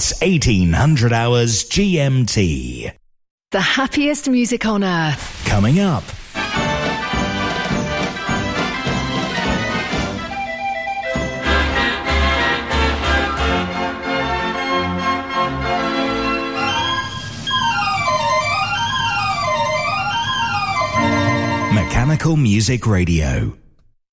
It's 1800 hours GMT. The happiest music on earth. Coming up. Mechanical Music Radio.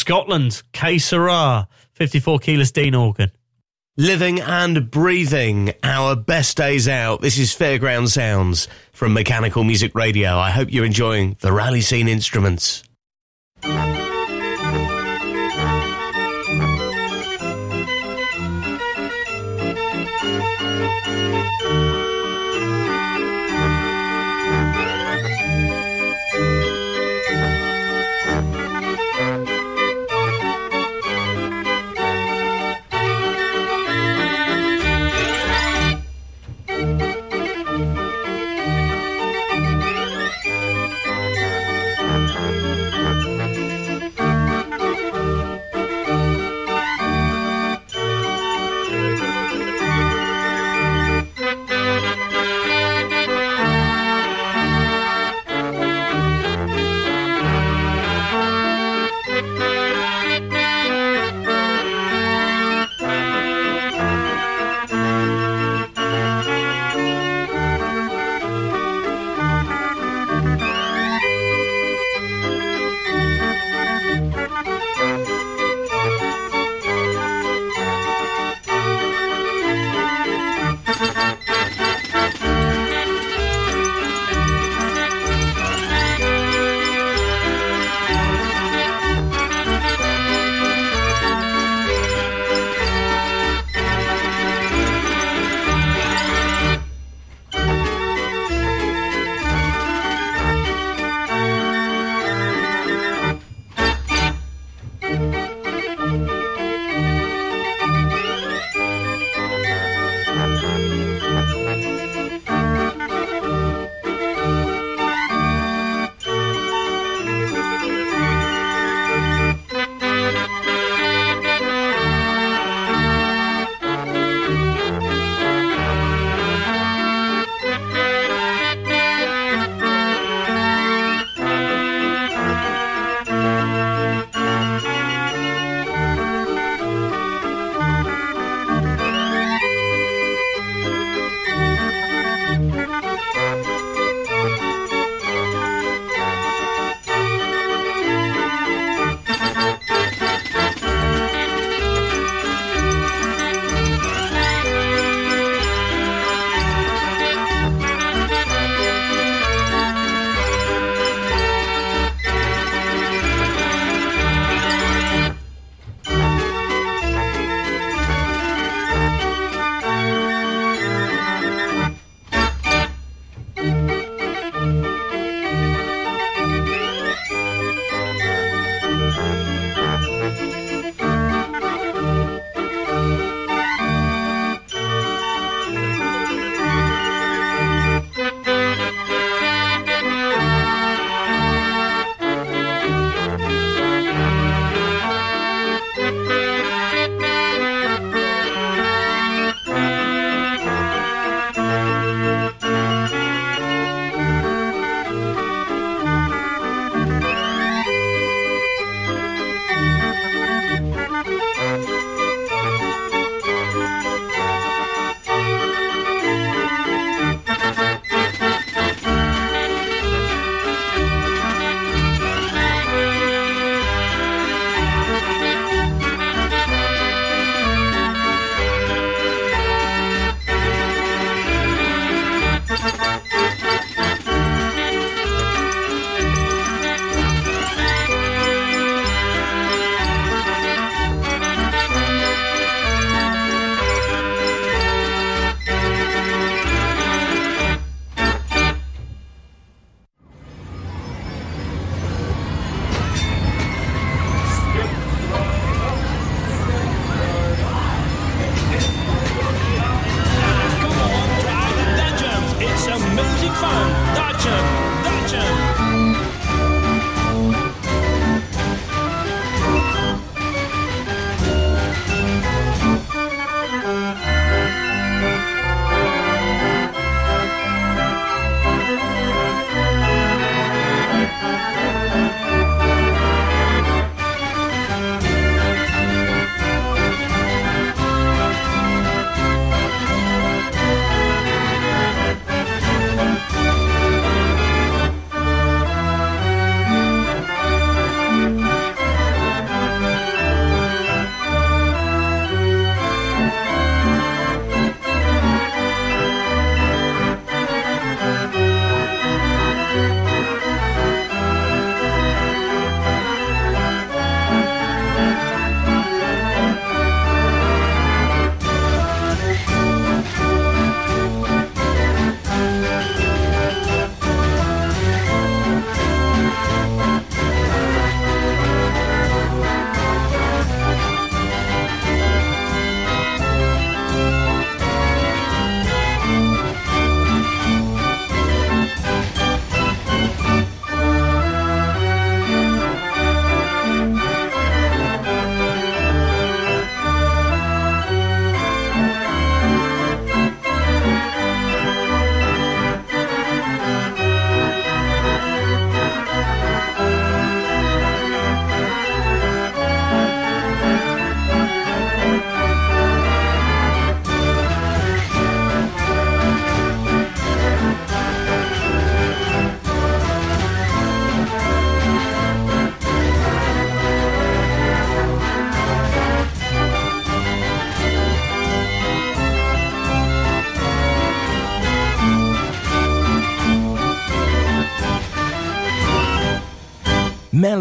Scotland, K Sarah, 54 keyless Dean organ. Living and breathing, our best days out. This is Fairground Sounds from Mechanical Music Radio. I hope you're enjoying the rally scene instruments.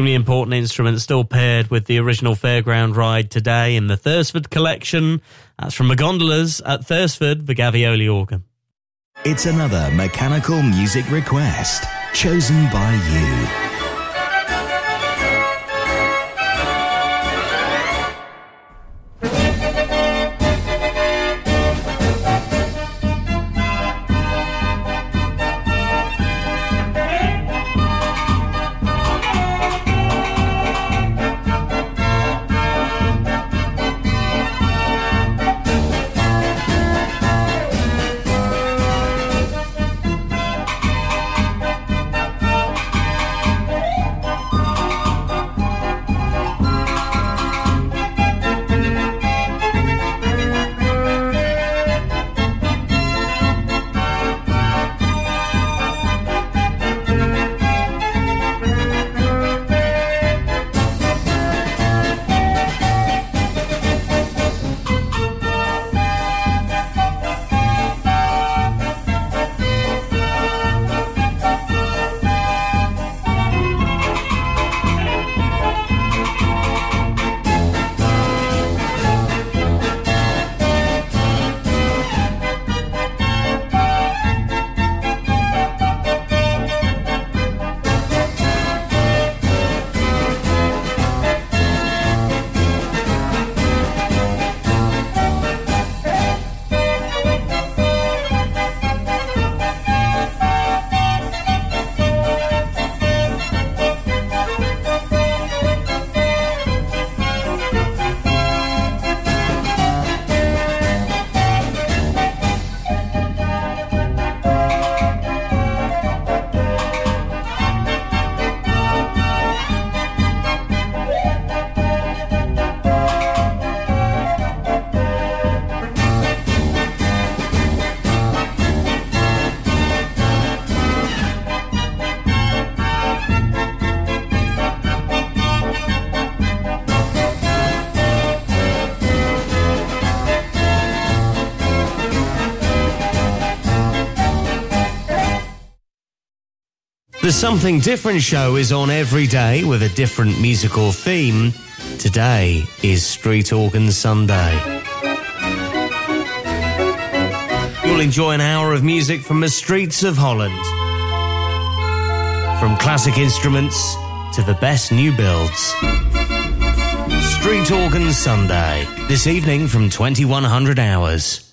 Extremely important instrument, still paired with the original fairground ride today in the Thursford collection. That's from the gondolas at Thursford, the Gavioli organ. It's another mechanical music request chosen by you. Something Different show is on every day with a different musical theme. Today is Street Organ Sunday. You'll enjoy an hour of music from the streets of Holland. From classic instruments to the best new builds. Street Organ Sunday. This evening from 2100 hours.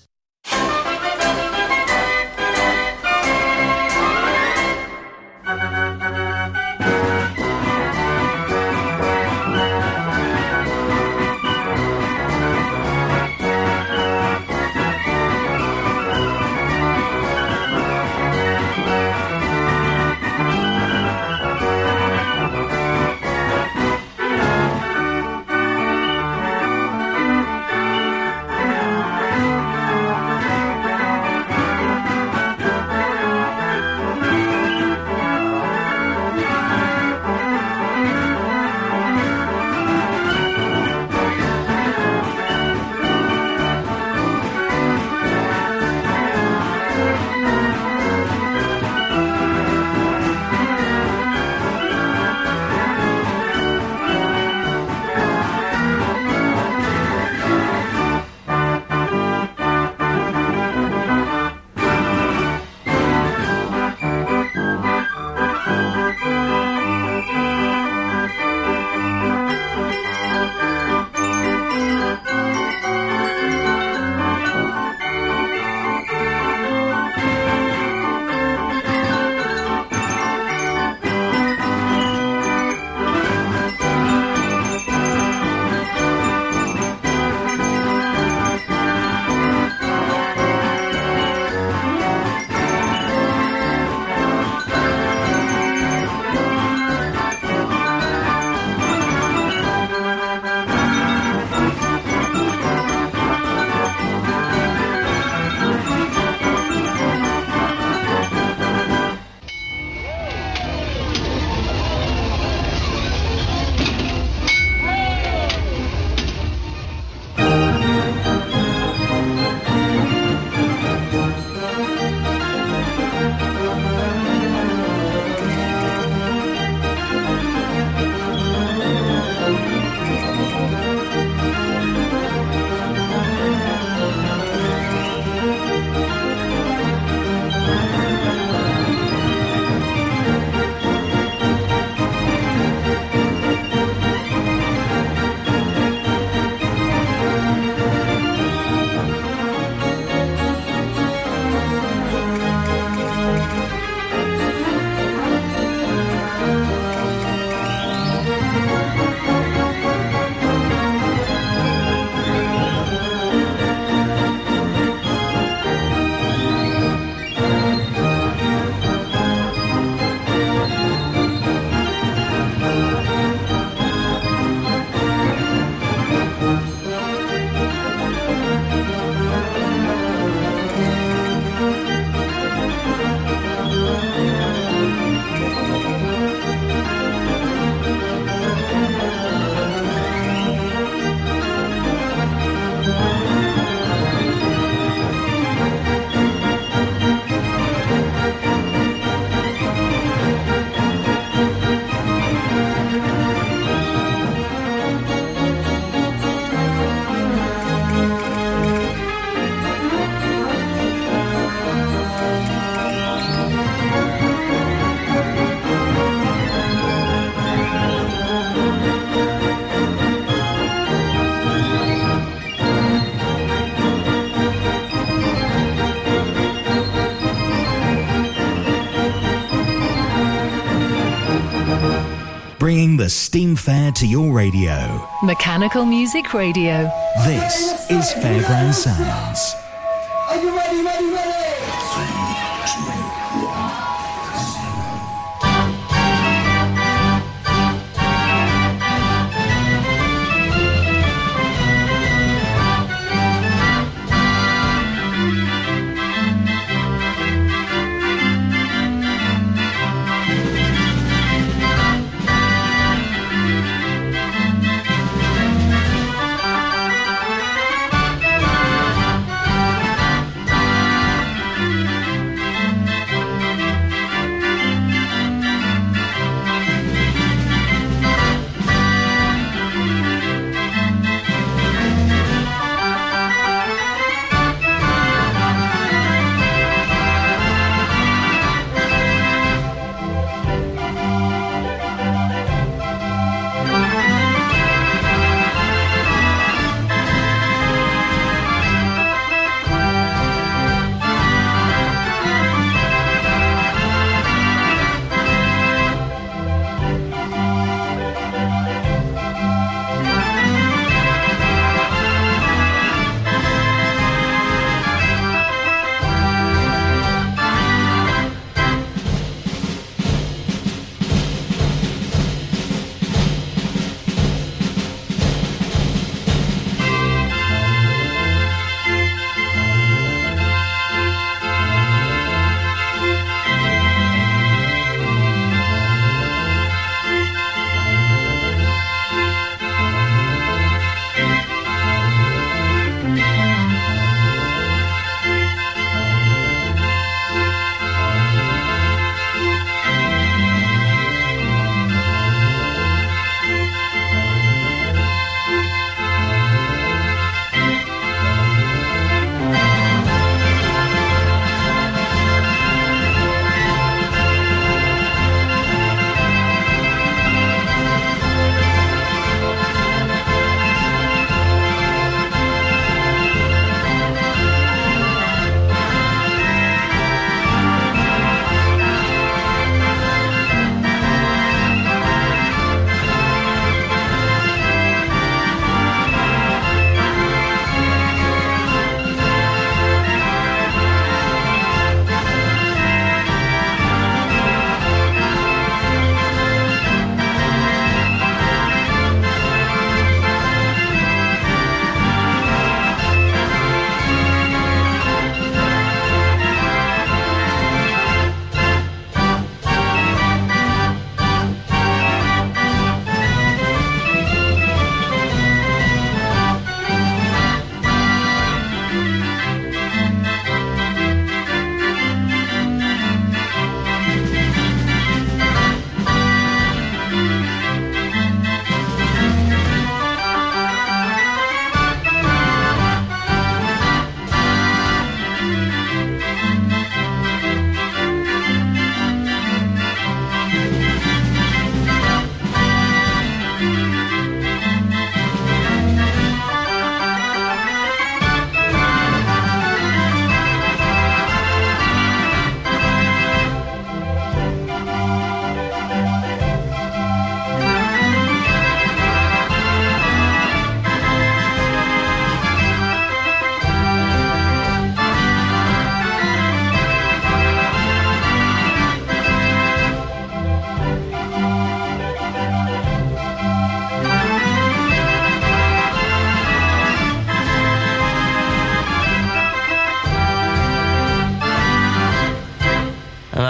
The Steam Fair to your radio. Mechanical Music Radio. This is Fairground Sounds.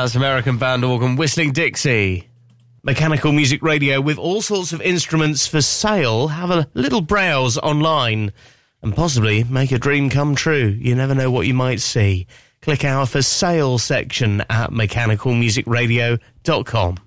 That's American band organ Whistling Dixie. Mechanical Music Radio with all sorts of instruments for sale. Have a little browse online and possibly make a dream come true. You never know what you might see. Click our for sale section at mechanicalmusicradio.com.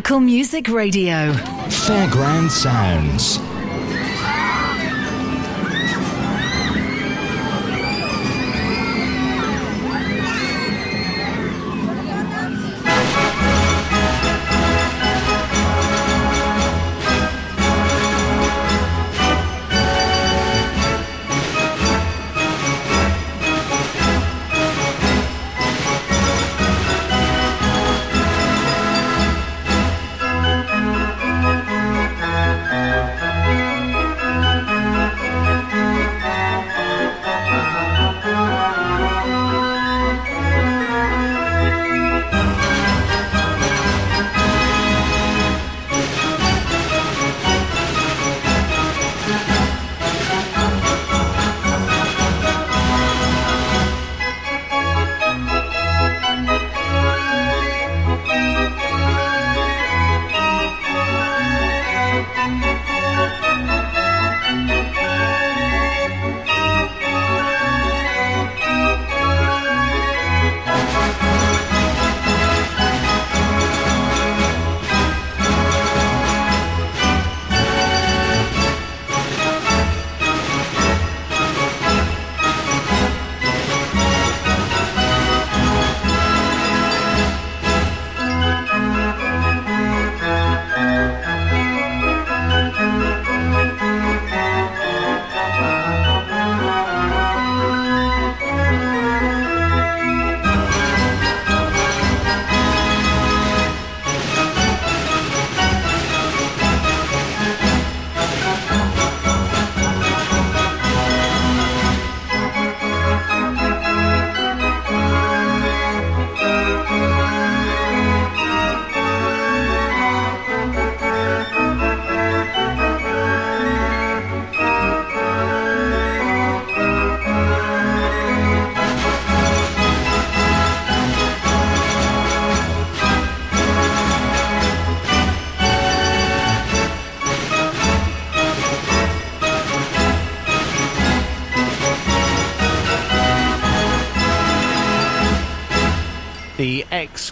Mechanical Music Radio. Fairground Sounds.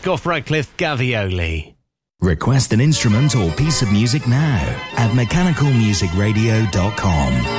Gough Radcliffe Gavioli. Request an instrument or piece of music now at mechanicalmusicradio.com.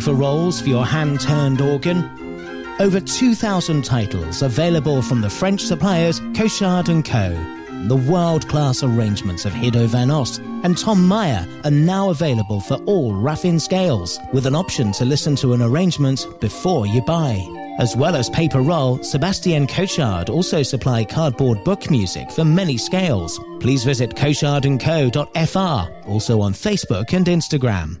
For rolls for your hand turned organ? Over 2,000 titles available from the French suppliers Cochard & Co. The world-class arrangements of Hiddo van Ost and Tom Meyer are now available for all Raffin scales, with an option to listen to an arrangement before you buy. As well as paper roll, Sebastian Cochard also supply cardboard book music for many scales. Please visit cochardandco.fr, also on Facebook and Instagram.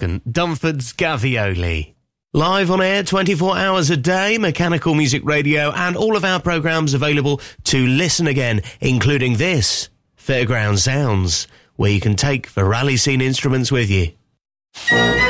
Fair Dunford's Gavioli. Live on air 24 hours a day, Mechanical Music Radio, and all of our programs available to listen again, including this, Fairground Sounds, where you can take the rally scene instruments with you.